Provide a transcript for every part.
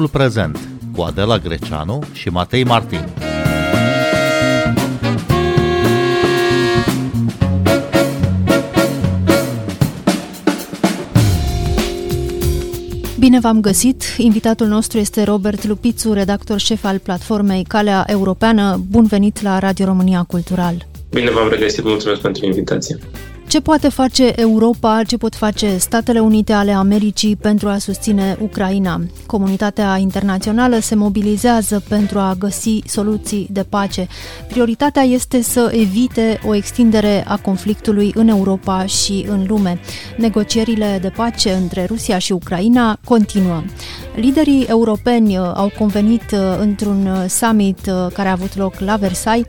Timpul prezent cu Adela Greceanu și Matei Martin. Bine v-am găsit! Invitatul nostru este Robert Lupițu, redactor șef al platformei Calea Europeană. Bun venit la Radio România Cultural! Bine v-am regăsit, mulțumesc pentru invitație! Ce poate face Europa, ce pot face Statele Unite ale Americii pentru a susține Ucraina? Comunitatea internațională se mobilizează pentru a găsi soluții de pace. Prioritatea este să evite o extindere a conflictului în Europa și în lume. Negocierile de pace între Rusia și Ucraina continuă. Liderii europeni uh, au convenit uh, într-un uh, summit care a avut loc la Versailles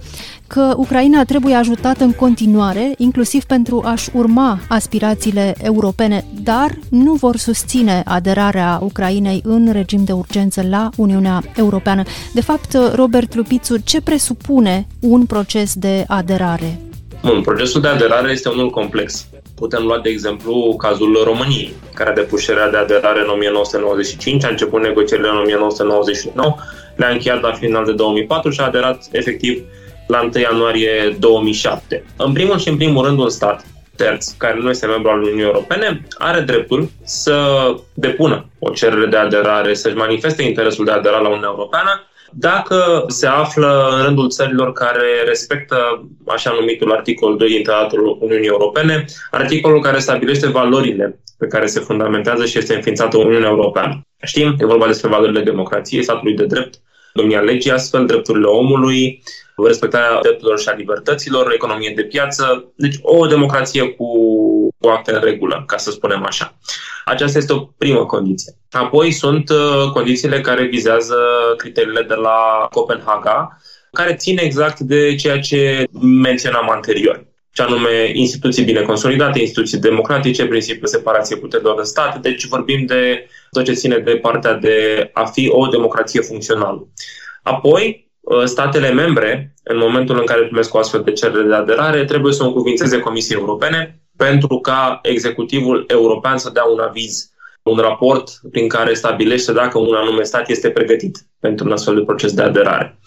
că Ucraina trebuie ajutată în continuare, inclusiv pentru a-și urma aspirațiile europene, dar nu vor susține aderarea Ucrainei în regim de urgență la Uniunea Europeană. De fapt, Robert Lupițu, ce presupune un proces de aderare? Bun, procesul de aderare este unul complex. Putem lua, de exemplu, cazul României, care a depus de aderare în 1995, a început negocierile în 1999, le-a încheiat la final de 2004 și a aderat efectiv la 1 ianuarie 2007. În primul și în primul rând un stat terț, care nu este membru al Uniunii Europene, are dreptul să depună o cerere de aderare, să-și manifeste interesul de a adera la Uniunea Europeană, dacă se află în rândul țărilor care respectă așa numitul articol 2 din Tratatul Uniunii Europene, articolul care stabilește valorile pe care se fundamentează și este înființată Uniunea Europeană. Știm, e vorba despre valorile democrației, statului de drept, domnia legii, astfel drepturile omului, respectarea drepturilor și a libertăților, economie de piață, deci o democrație cu, cu acte în regulă, ca să spunem așa. Aceasta este o primă condiție. Apoi sunt uh, condițiile care vizează criteriile de la Copenhaga, care țin exact de ceea ce menționam anterior ce anume instituții bine consolidate, instituții democratice, principiul separației puterilor în stat, deci vorbim de tot ce ține de partea de a fi o democrație funcțională. Apoi, ă, statele membre, în momentul în care primesc o astfel de cerere de aderare, trebuie să o încuvințeze Comisiei Europene pentru ca executivul european să dea un aviz un raport prin care stabilește dacă un anume stat este pregătit pentru un astfel de proces de aderare.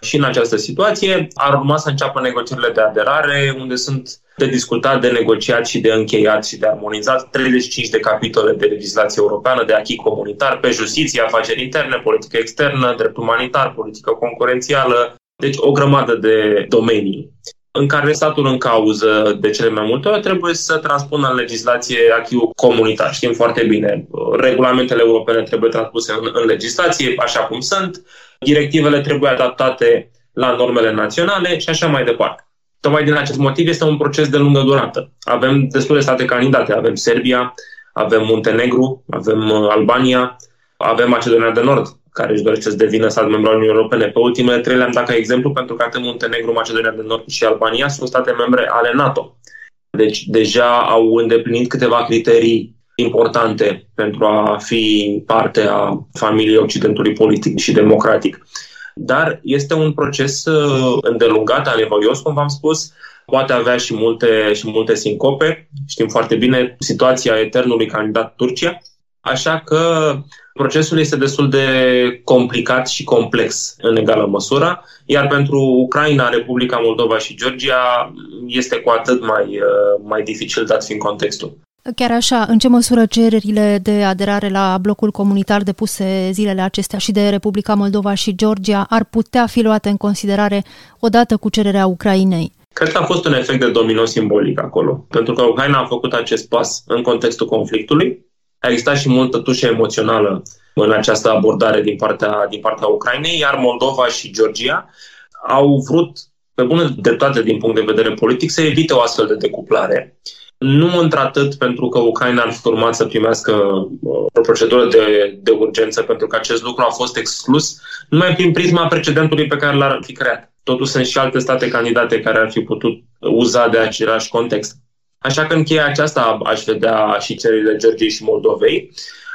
Și în această situație ar urma să înceapă negocierile de aderare, unde sunt de discutat, de negociat și de încheiat și de armonizat 35 de capitole de legislație europeană, de achii comunitar, pe justiție, afaceri interne, politică externă, drept umanitar, politică concurențială, deci o grămadă de domenii în care statul în cauză de cele mai multe ori trebuie să transpună în legislație acquis comunitar. Știm foarte bine, regulamentele europene trebuie transpuse în, în legislație așa cum sunt, directivele trebuie adaptate la normele naționale și așa mai departe. Tocmai din acest motiv este un proces de lungă durată. Avem destule state candidate, avem Serbia, avem Muntenegru, avem uh, Albania, avem Macedonia de Nord, care își dorește să devină stat membru al Uniunii Europene. Pe ultimele trei le-am dat ca exemplu pentru că atât Muntenegru, Macedonia de Nord și Albania sunt state membre ale NATO. Deci deja au îndeplinit câteva criterii importante pentru a fi parte a familiei Occidentului politic și democratic. Dar este un proces uh, îndelungat, anevoios, cum v-am spus, poate avea și multe, și multe sincope. Știm foarte bine situația eternului candidat Turcia, așa că procesul este destul de complicat și complex în egală măsură, iar pentru Ucraina, Republica Moldova și Georgia este cu atât mai, uh, mai dificil dat fiind contextul. Chiar așa, în ce măsură cererile de aderare la blocul comunitar depuse zilele acestea și de Republica Moldova și Georgia ar putea fi luate în considerare odată cu cererea Ucrainei? Cred că a fost un efect de domino simbolic acolo, pentru că Ucraina a făcut acest pas în contextul conflictului, a existat și multă tușă emoțională în această abordare din partea, din partea Ucrainei, iar Moldova și Georgia au vrut, pe bună dreptate din punct de vedere politic, să evite o astfel de decuplare. Nu într-atât pentru că Ucraina ar fi urmat să primească uh, o procedură de, de urgență, pentru că acest lucru a fost exclus numai prin prisma precedentului pe care l-ar fi creat. Totuși sunt și alte state candidate care ar fi putut uza de același context. Așa că în cheia aceasta aș vedea și cererile Georgiei și Moldovei.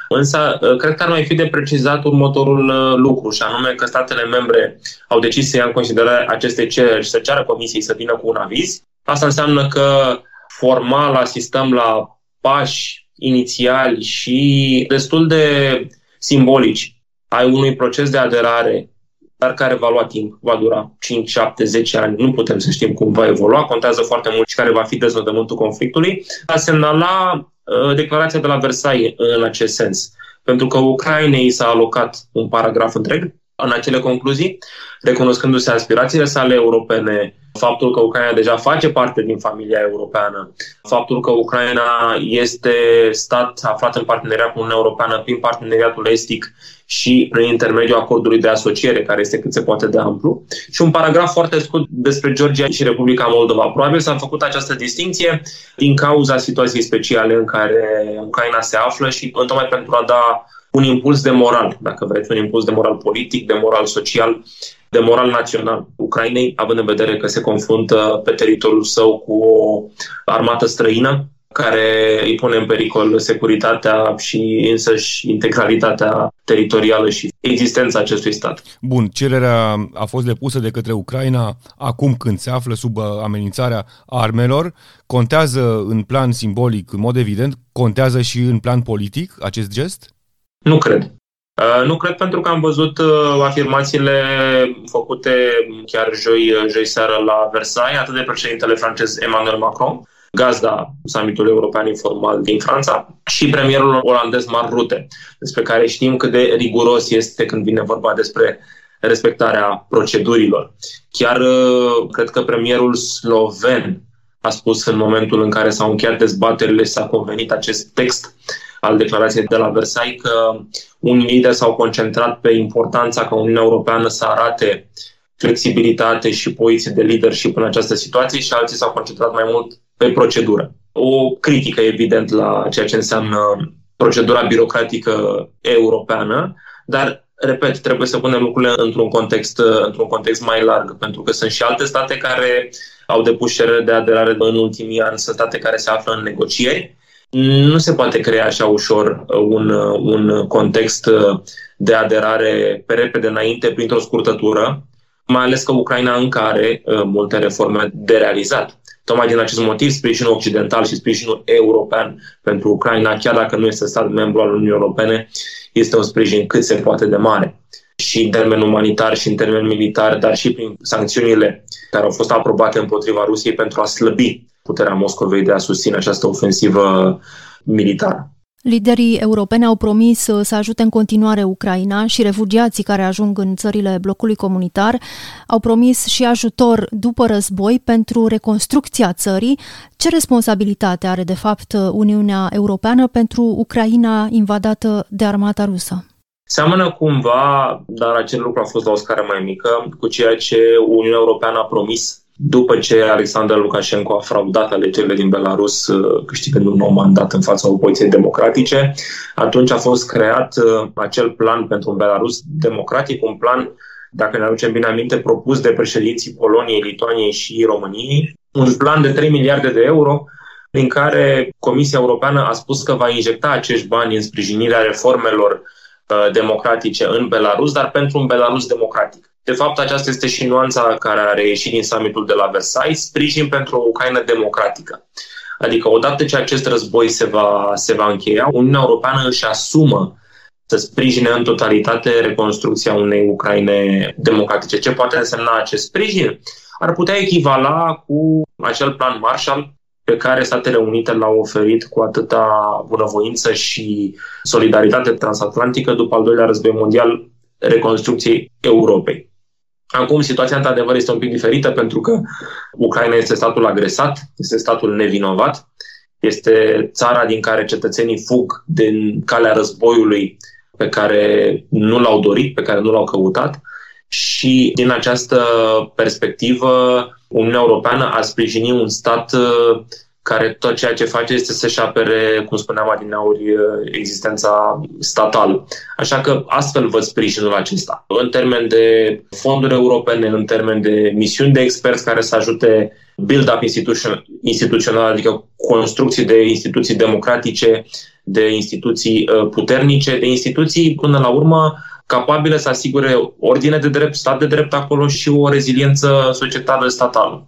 Însă, uh, cred că ar mai fi de precizat următorul uh, lucru, și anume că statele membre au decis să ia în considerare aceste cereri și să ceară Comisiei să vină cu un aviz. Asta înseamnă că formal asistăm la pași inițiali și destul de simbolici ai unui proces de aderare dar care va lua timp, va dura 5, 7, 10 ani, nu putem să știm cum va evolua, contează foarte mult și care va fi deznodământul conflictului, a semnala uh, declarația de la Versailles în acest sens. Pentru că Ucrainei s-a alocat un paragraf întreg în acele concluzii, recunoscându-se aspirațiile sale europene, faptul că Ucraina deja face parte din familia europeană, faptul că Ucraina este stat aflat în parteneriat cu Uniunea Europeană prin parteneriatul estic și prin intermediul acordului de asociere, care este cât se poate de amplu, și un paragraf foarte scurt despre Georgia și Republica Moldova. Probabil s-a făcut această distinție din cauza situației speciale în care Ucraina se află și tocmai pentru a da un impuls de moral, dacă vreți, un impuls de moral politic, de moral social, de moral național Ucrainei, având în vedere că se confruntă pe teritoriul său cu o armată străină care îi pune în pericol securitatea și însăși integralitatea teritorială și existența acestui stat. Bun, cererea a fost depusă de către Ucraina acum când se află sub amenințarea armelor. Contează în plan simbolic, în mod evident, contează și în plan politic acest gest? Nu cred. Uh, nu cred pentru că am văzut uh, afirmațiile făcute chiar joi, joi seară la Versailles, atât de președintele francez Emmanuel Macron, gazda summitului european informal din Franța, și premierul olandez Mark Rutte, despre care știm cât de riguros este când vine vorba despre respectarea procedurilor. Chiar uh, cred că premierul sloven a spus în momentul în care s-au încheiat dezbaterile și s-a convenit acest text al declarației de la Versailles că unii lideri s-au concentrat pe importanța ca Uniunea Europeană să arate flexibilitate și poziție de leadership în această situație și alții s-au concentrat mai mult pe procedură. O critică, evident, la ceea ce înseamnă procedura birocratică europeană, dar, repet, trebuie să punem lucrurile într-un context, într-un context mai larg, pentru că sunt și alte state care au depus cerere de aderare în ultimii ani, sunt state care se află în negocieri. Nu se poate crea așa ușor un, un context de aderare pe repede înainte printr-o scurtătură, mai ales că Ucraina încă are multe reforme de realizat. Tocmai din acest motiv, sprijinul occidental și sprijinul european pentru Ucraina, chiar dacă nu este stat membru al Uniunii Europene, este un sprijin cât se poate de mare. Și în termen umanitar și în termen militar, dar și prin sancțiunile care au fost aprobate împotriva Rusiei pentru a slăbi puterea Moscovei de a susține această ofensivă militară. Liderii europeni au promis să ajute în continuare Ucraina și refugiații care ajung în țările blocului comunitar. Au promis și ajutor după război pentru reconstrucția țării. Ce responsabilitate are, de fapt, Uniunea Europeană pentru Ucraina invadată de armata rusă? Seamănă cumva, dar acel lucru a fost la o scară mai mică, cu ceea ce Uniunea Europeană a promis după ce Alexander Lukashenko a fraudat alegerile din Belarus, uh, câștigând un nou mandat în fața opoziției democratice, atunci a fost creat uh, acel plan pentru un Belarus democratic, un plan, dacă ne aducem bine aminte, propus de președinții Poloniei, Lituaniei și României, un plan de 3 miliarde de euro prin care Comisia Europeană a spus că va injecta acești bani în sprijinirea reformelor uh, democratice în Belarus, dar pentru un Belarus democratic. De fapt, aceasta este și nuanța care a reieșit din summitul de la Versailles, sprijin pentru o Ucraina democratică. Adică, odată ce acest război se va, se va încheia, Uniunea Europeană își asumă să sprijine în totalitate reconstrucția unei Ucraine democratice. Ce poate însemna acest sprijin? Ar putea echivala cu acel plan Marshall pe care Statele Unite l-au oferit cu atâta bunăvoință și solidaritate transatlantică după al doilea război mondial reconstrucției Europei. Acum situația într-adevăr este un pic diferită pentru că Ucraina este statul agresat, este statul nevinovat, este țara din care cetățenii fug din calea războiului pe care nu l-au dorit, pe care nu l-au căutat și din această perspectivă Uniunea Europeană a sprijini un stat care tot ceea ce face este să-și apere, cum spuneam adineauri, existența statală. Așa că astfel văd sprijinul acesta. În termen de fonduri europene, în termen de misiuni de experți care să ajute build-up instituțional, adică construcții de instituții democratice, de instituții uh, puternice, de instituții, până la urmă, capabile să asigure ordine de drept, stat de drept acolo și o reziliență societală statală.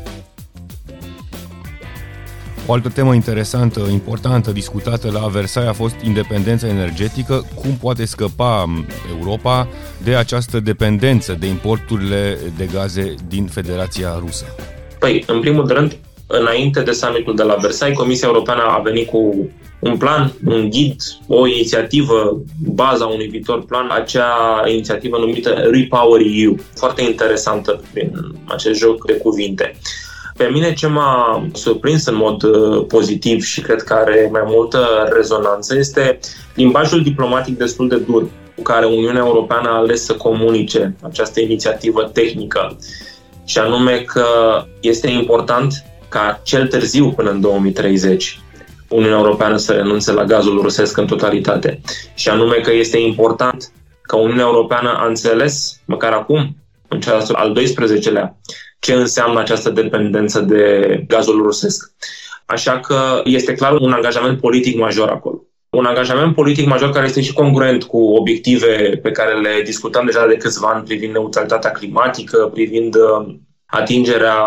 O altă temă interesantă, importantă, discutată la Versailles a fost independența energetică. Cum poate scăpa Europa de această dependență de importurile de gaze din Federația Rusă? Păi, în primul rând, înainte de summitul de la Versailles, Comisia Europeană a venit cu un plan, un ghid, o inițiativă, baza unui viitor plan, acea inițiativă numită Repower EU, foarte interesantă prin acest joc de cuvinte. Pe mine ce m-a surprins în mod uh, pozitiv și cred că are mai multă rezonanță este limbajul diplomatic destul de dur cu care Uniunea Europeană a ales să comunice această inițiativă tehnică și anume că este important ca cel târziu până în 2030 Uniunea Europeană să renunțe la gazul rusesc în totalitate. Și anume că este important că Uniunea Europeană a înțeles, măcar acum, în cel al 12-lea, ce înseamnă această dependență de gazul rusesc. Așa că este clar un angajament politic major acolo. Un angajament politic major care este și congruent cu obiective pe care le discutăm deja de câțiva ani privind neutralitatea climatică, privind uh, atingerea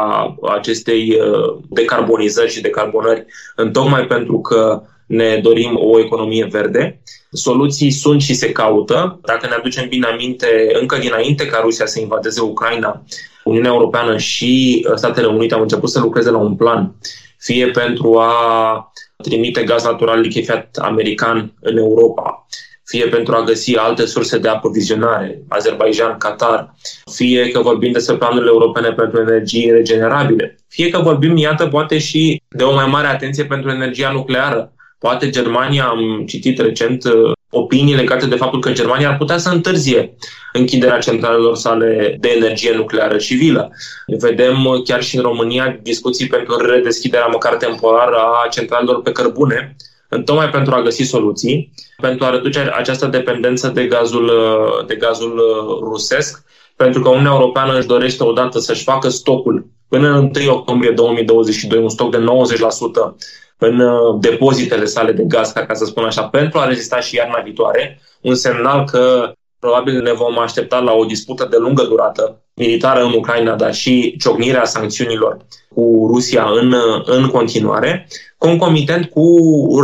acestei uh, decarbonizări și decarbonări, în tocmai pentru că ne dorim o economie verde. Soluții sunt și se caută. Dacă ne aducem bine aminte, încă dinainte ca Rusia să invadeze Ucraina, Uniunea Europeană și uh, Statele Unite au început să lucreze la un plan, fie pentru a trimite gaz natural lichefiat american în Europa, fie pentru a găsi alte surse de aprovizionare, Azerbaijan, Qatar, fie că vorbim despre planurile europene pentru energii regenerabile, fie că vorbim, iată, poate și de o mai mare atenție pentru energia nucleară. Poate Germania, am citit recent uh, opinii legate de faptul că Germania ar putea să întârzie închiderea centralelor sale de energie nucleară civilă. Vedem uh, chiar și în România discuții pentru redeschiderea măcar temporară a centralelor pe cărbune, tocmai pentru a găsi soluții, pentru a reduce această dependență de gazul, uh, de gazul rusesc, pentru că Uniunea Europeană își dorește odată să-și facă stocul până în 1 octombrie 2022, un stoc de 90% în uh, depozitele sale de gaz, ca să spun așa, pentru a rezista și iarna viitoare, un semnal că probabil ne vom aștepta la o dispută de lungă durată militară în Ucraina, dar și ciocnirea sancțiunilor cu Rusia în, uh, în continuare, concomitent cu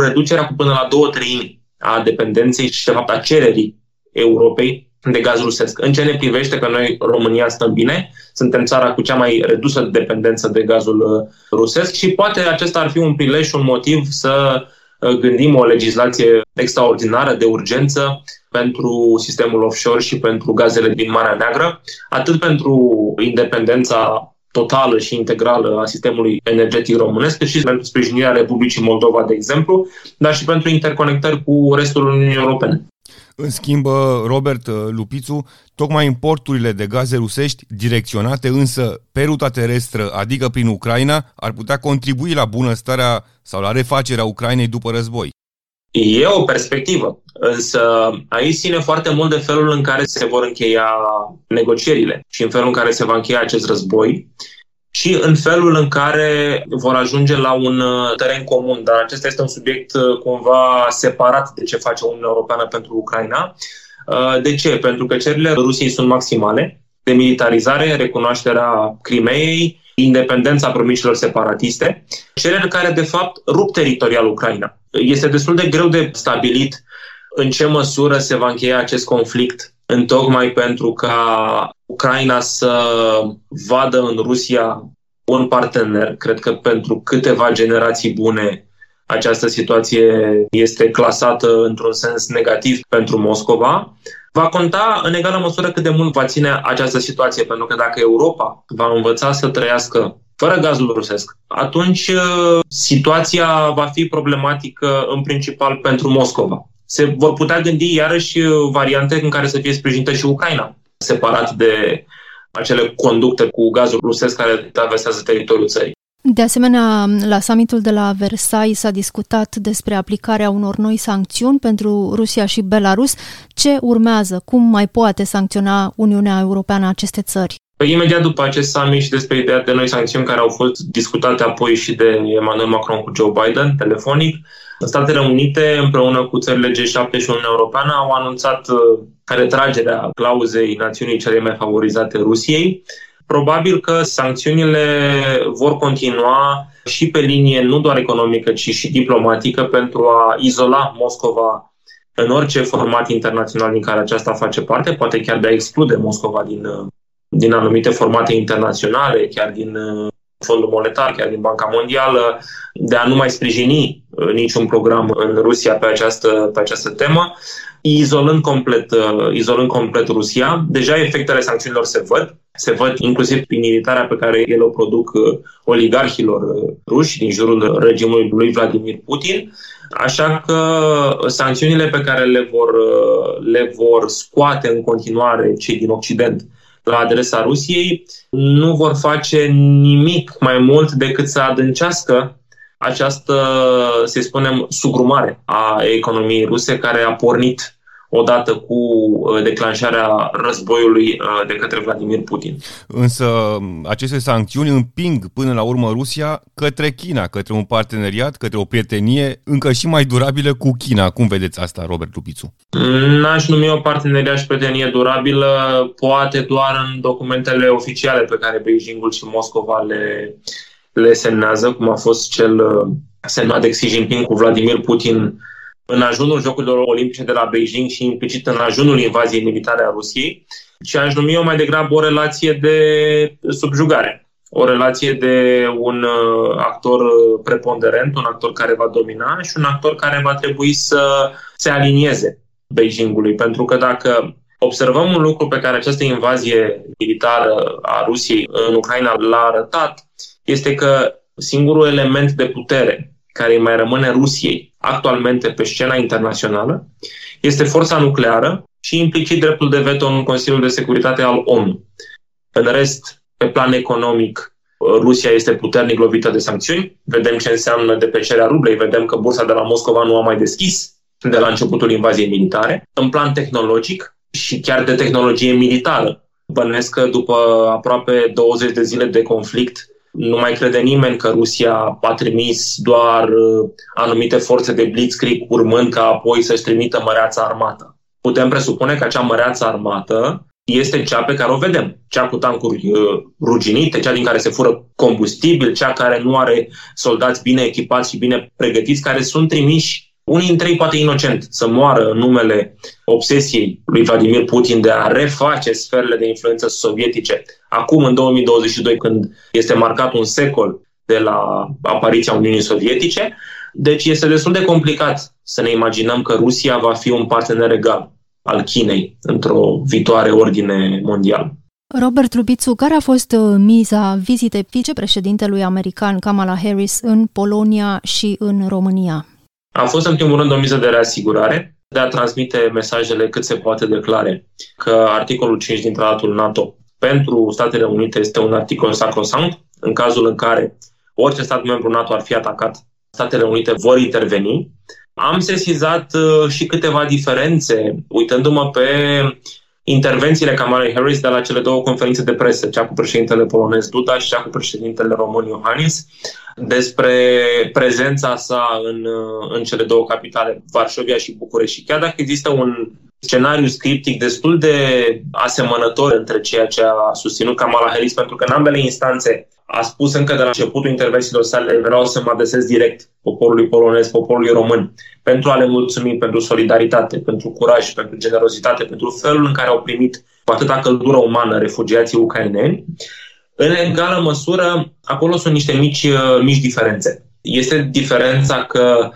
reducerea cu până la două treimi a dependenței și, de fapt, a cererii Europei de gaz rusesc. În ce ne privește că noi, România, stăm bine, suntem țara cu cea mai redusă dependență de gazul uh, rusesc și poate acesta ar fi un prilej și un motiv să uh, gândim o legislație extraordinară de urgență pentru sistemul offshore și pentru gazele din Marea Neagră, atât pentru independența totală și integrală a sistemului energetic românesc, cât și pentru sprijinirea Republicii Moldova, de exemplu, dar și pentru interconectări cu restul Uniunii Europene. În schimb, Robert uh, Lupițu, tocmai importurile de gaze rusești, direcționate însă pe ruta terestră, adică prin Ucraina, ar putea contribui la bunăstarea sau la refacerea Ucrainei după război. E o perspectivă, însă aici ține foarte mult de felul în care se vor încheia negocierile și în felul în care se va încheia acest război și în felul în care vor ajunge la un uh, teren comun. Dar acesta este un subiect uh, cumva separat de ce face Uniunea Europeană pentru Ucraina. Uh, de ce? Pentru că cererile Rusiei sunt maximale, demilitarizare, recunoașterea Crimeei, independența provinciilor separatiste, cereri care de fapt rup teritorial Ucraina. Este destul de greu de stabilit în ce măsură se va încheia acest conflict întocmai pentru ca Ucraina să vadă în Rusia un partener. Cred că pentru câteva generații bune această situație este clasată într-un sens negativ pentru Moscova. Va conta în egală măsură cât de mult va ține această situație, pentru că dacă Europa va învăța să trăiască fără gazul rusesc, atunci uh, situația va fi problematică în principal pentru Moscova se vor putea gândi iarăși uh, variante în care să fie sprijinită și Ucraina, separat de acele conducte cu gazul rusesc care traversează teritoriul țării. De asemenea, la summitul de la Versailles s-a discutat despre aplicarea unor noi sancțiuni pentru Rusia și Belarus. Ce urmează? Cum mai poate sancționa Uniunea Europeană aceste țări? Păi imediat după acest summit și despre ideea de noi sancțiuni care au fost discutate apoi și de Emmanuel Macron cu Joe Biden, telefonic, Statele Unite, împreună cu țările G7 și Uniunea Europeană, au anunțat uh, retragerea clauzei națiunii cele mai favorizate Rusiei. Probabil că sancțiunile vor continua și pe linie nu doar economică, ci și diplomatică pentru a izola Moscova în orice format internațional din care aceasta face parte, poate chiar de a exclude Moscova din, uh, din anumite formate internaționale, chiar din uh, Fondul Monetar, chiar din Banca Mondială, de a nu mai sprijini uh, niciun program în Rusia pe această, pe această temă, izolând complet, uh, izolând complet Rusia. Deja efectele sancțiunilor se văd, se văd inclusiv prin iritarea pe care ele o produc uh, oligarhilor ruși din jurul regimului lui Vladimir Putin. Așa că sancțiunile pe care le vor, le vor scoate în continuare cei din Occident la adresa Rusiei nu vor face nimic mai mult decât să adâncească această, să spunem, sugrumare a economiei ruse care a pornit odată cu uh, declanșarea războiului uh, de către Vladimir Putin. Însă aceste sancțiuni împing până la urmă Rusia către China, către un parteneriat, către o prietenie încă și mai durabilă cu China. Cum vedeți asta, Robert Lupițu? N-aș numi o parteneriat și prietenie durabilă, poate doar în documentele oficiale pe care Beijingul și Moscova le, le semnează, cum a fost cel uh, semnat de Xi Jinping cu Vladimir Putin în ajunul Jocurilor Olimpice de la Beijing și implicit în ajunul invaziei militare a Rusiei, și aș numi eu mai degrabă o relație de subjugare. O relație de un uh, actor preponderent, un actor care va domina și un actor care va trebui să se alinieze Beijingului. Pentru că dacă observăm un lucru pe care această invazie militară a Rusiei în Ucraina l-a arătat, este că singurul element de putere care mai rămâne Rusiei actualmente pe scena internațională este forța nucleară și implicit dreptul de veto în Consiliul de Securitate al ONU. În rest, pe plan economic, Rusia este puternic lovită de sancțiuni. Vedem ce înseamnă depecerea rublei, vedem că bursa de la Moscova nu a mai deschis de la începutul invaziei militare. În plan tehnologic și chiar de tehnologie militară, bănuiesc că după aproape 20 de zile de conflict, nu mai crede nimeni că Rusia a trimis doar uh, anumite forțe de blitzkrieg urmând ca apoi să-și trimită măreața armată. Putem presupune că acea măreață armată este cea pe care o vedem. Cea cu tancuri uh, ruginite, cea din care se fură combustibil, cea care nu are soldați bine echipați și bine pregătiți, care sunt trimiși unii dintre ei poate inocent să moară în numele obsesiei lui Vladimir Putin de a reface sferele de influență sovietice. Acum, în 2022, când este marcat un secol de la apariția Uniunii Sovietice, deci este destul de complicat să ne imaginăm că Rusia va fi un partener egal al Chinei într-o viitoare ordine mondială. Robert Lubițu, care a fost uh, miza vizitei vicepreședintelui american Kamala Harris în Polonia și în România? A fost în primul rând o miză de reasigurare, de a transmite mesajele cât se poate de clare că articolul 5 din tratatul NATO pentru Statele Unite este un articol sacrosanct. În cazul în care orice stat membru NATO ar fi atacat, Statele Unite vor interveni. Am sesizat uh, și câteva diferențe, uitându-mă pe intervențiile Kamalei Harris de la cele două conferințe de presă, cea cu președintele polonez Duda și cea cu președintele român Iohannis, despre prezența sa în, în cele două capitale, Varșovia și București. Și chiar dacă există un scenariu scriptic destul de asemănător între ceea ce a susținut Kamala Harris, pentru că în ambele instanțe a spus încă de la începutul intervențiilor sale, vreau să mă adresez direct poporului polonez, poporului român, pentru a le mulțumi pentru solidaritate, pentru curaj, pentru generozitate, pentru felul în care au primit cu atâta căldură umană refugiații ucraineni. În egală măsură, acolo sunt niște mici, mici diferențe. Este diferența că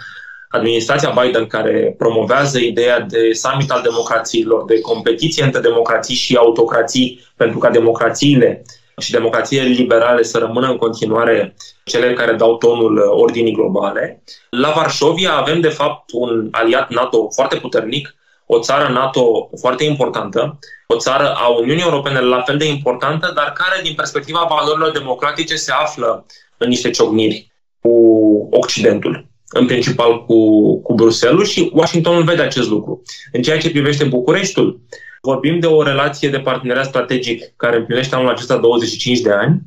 administrația Biden, care promovează ideea de summit al democrațiilor, de competiție între democrații și autocrații, pentru ca democrațiile și democrațiile liberale să rămână în continuare cele care dau tonul ordinii globale. La Varșovia avem, de fapt, un aliat NATO foarte puternic, o țară NATO foarte importantă, o țară a Uniunii Europene la fel de importantă, dar care, din perspectiva valorilor democratice, se află în niște ciocniri cu Occidentul în principal cu, cu Bruselul și Washingtonul vede acest lucru. În ceea ce privește Bucureștiul, Vorbim de o relație de parteneriat strategic care împlinește anul acesta 25 de ani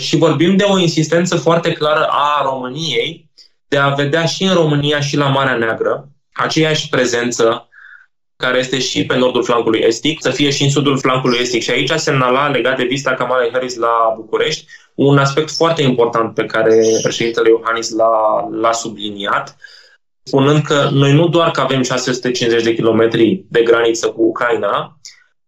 și vorbim de o insistență foarte clară a României de a vedea și în România și la Marea Neagră aceeași prezență care este și pe nordul flancului estic, să fie și în sudul flancului estic. Și aici semnala, legat de vizita Kamala Harris la București, un aspect foarte important pe care președintele Iohannis l-a, l-a subliniat, spunând că noi nu doar că avem 650 de kilometri de graniță cu Ucraina,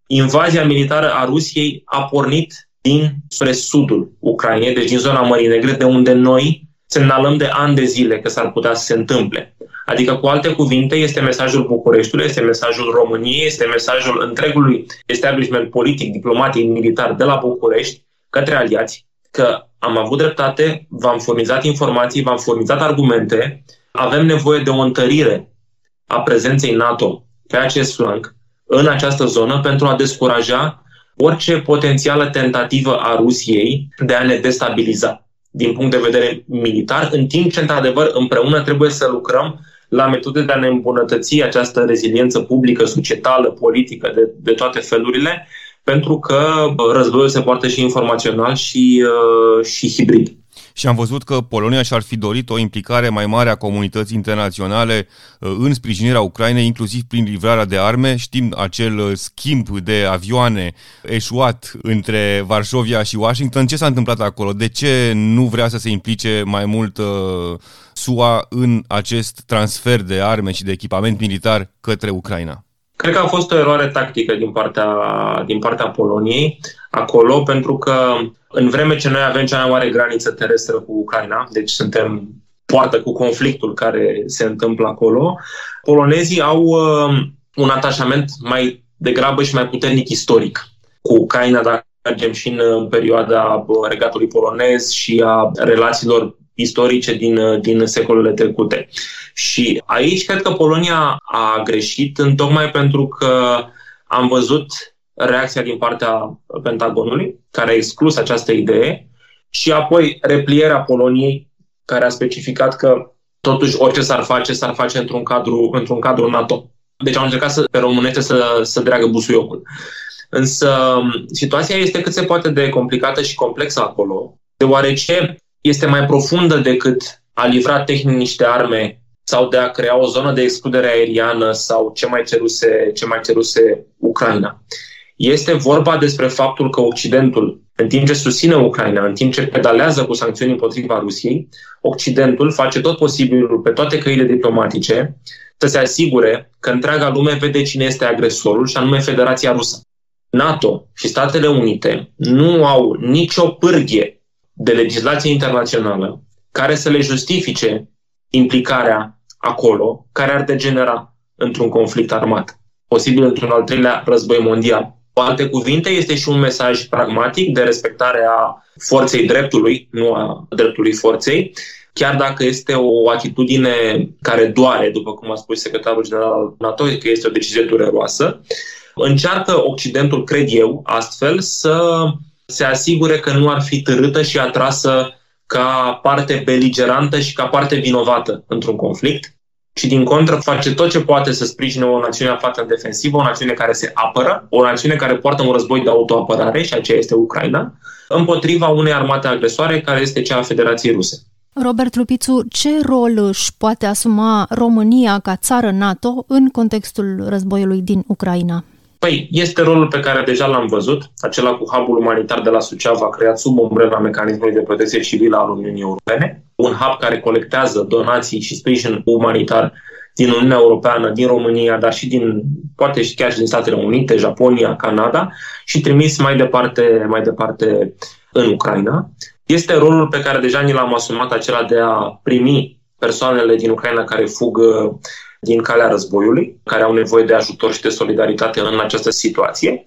invazia militară a Rusiei a pornit din spre sudul Ucrainei, deci din zona Mării Negre, de unde noi semnalăm de ani de zile că s-ar putea să se întâmple. Adică, cu alte cuvinte, este mesajul Bucureștiului, este mesajul României, este mesajul întregului establishment politic, diplomatic, militar de la București către aliați, că am avut dreptate, v-am furnizat informații, v-am furnizat argumente, avem nevoie de o întărire a prezenței NATO pe acest flanc, în această zonă, pentru a descuraja orice potențială tentativă a Rusiei de a ne destabiliza. Din punct de vedere militar, în timp ce, într-adevăr, împreună trebuie să lucrăm la metode de a ne îmbunătăți această reziliență publică, societală, politică, de, de toate felurile, pentru că războiul se poartă și informațional și, uh, și hibrid și am văzut că Polonia și-ar fi dorit o implicare mai mare a comunității internaționale uh, în sprijinirea Ucrainei, inclusiv prin livrarea de arme. Știm acel uh, schimb de avioane eșuat între Varșovia și Washington. Ce s-a întâmplat acolo? De ce nu vrea să se implice mai mult uh, SUA în acest transfer de arme și de echipament militar către Ucraina? Cred că a fost o eroare tactică din partea, din partea Poloniei acolo, pentru că în vreme ce noi avem cea mai mare graniță terestră cu Ucraina, deci suntem poartă cu conflictul care se întâmplă acolo, polonezii au uh, un atașament mai degrabă și mai puternic istoric cu Ucraina, dacă mergem și în, în perioada uh, regatului polonez și a relațiilor istorice din, uh, din secolele trecute. Și aici cred că Polonia a greșit în tocmai pentru că am văzut reacția din partea Pentagonului, care a exclus această idee, și apoi replierea Poloniei, care a specificat că totuși orice s-ar face, s-ar face într-un cadru, într-un cadru NATO. Deci au încercat să, pe românește să, să dreagă busuiocul. Însă situația este cât se poate de complicată și complexă acolo, deoarece este mai profundă decât a livra tehnic niște arme sau de a crea o zonă de excludere aeriană sau ce mai ceruse, ce mai ceruse Ucraina. Este vorba despre faptul că Occidentul, în timp ce susține Ucraina, în timp ce pedalează cu sancțiuni împotriva Rusiei, Occidentul face tot posibilul pe toate căile diplomatice să se asigure că întreaga lume vede cine este agresorul și anume Federația Rusă. NATO și Statele Unite nu au nicio pârghie de legislație internațională care să le justifice implicarea acolo, care ar degenera într-un conflict armat, posibil într-un al treilea război mondial. Cu alte cuvinte, este și un mesaj pragmatic de respectare a forței dreptului, nu a dreptului forței, chiar dacă este o atitudine care doare, după cum a spus secretarul general NATO, că este o decizie dureroasă, încearcă Occidentul, cred eu, astfel să se asigure că nu ar fi târâtă și atrasă ca parte beligerantă și ca parte vinovată într-un conflict, și din contră face tot ce poate să sprijine o națiune aflată în defensivă, o națiune care se apără, o națiune care poartă un război de autoapărare, și aceea este Ucraina, împotriva unei armate agresoare care este cea a Federației Ruse. Robert Lupițu, ce rol își poate asuma România ca țară NATO în contextul războiului din Ucraina? Păi, este rolul pe care deja l-am văzut, acela cu hubul umanitar de la Suceava, creat sub umbrela mecanismului de protecție civilă al Uniunii Europene, un hub care colectează donații și sprijin umanitar din Uniunea Europeană, din România, dar și din, poate și chiar și din Statele Unite, Japonia, Canada și trimis mai departe, mai departe în Ucraina. Este rolul pe care deja ni l-am asumat, acela de a primi persoanele din Ucraina care fug din calea războiului, care au nevoie de ajutor și de solidaritate în această situație.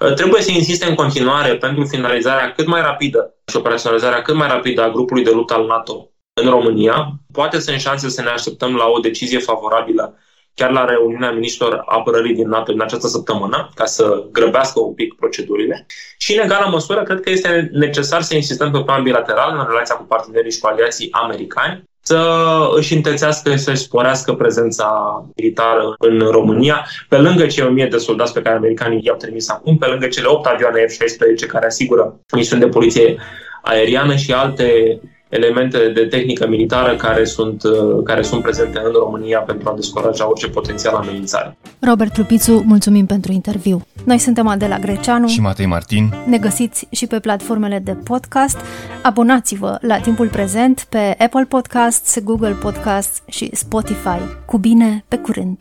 Uh, trebuie să insiste în continuare pentru finalizarea cât mai rapidă și operaționalizarea cât mai rapidă a grupului de luptă al NATO în România. Poate sunt șanse să ne așteptăm la o decizie favorabilă chiar la reuniunea ministrilor apărării din NATO în această săptămână, ca să grăbească un pic procedurile. Și, în egală măsură, cred că este necesar să insistăm pe plan bilateral în relația cu partenerii și cu aliații americani să își întețească și să-și sporească prezența militară în România, pe lângă cei 1000 de soldați pe care americanii i-au trimis acum, pe lângă cele 8 avioane F-16 care asigură misiuni de poliție aeriană și alte elemente de tehnică militară care sunt, uh, care sunt prezente în România pentru a descuraja orice potențial amenințare. Robert Trupițu, mulțumim pentru interviu. Noi suntem Adela Greceanu și Matei Martin. Ne găsiți și pe platformele de podcast. Abonați-vă la timpul prezent pe Apple Podcasts, Google Podcasts și Spotify. Cu bine, pe curând!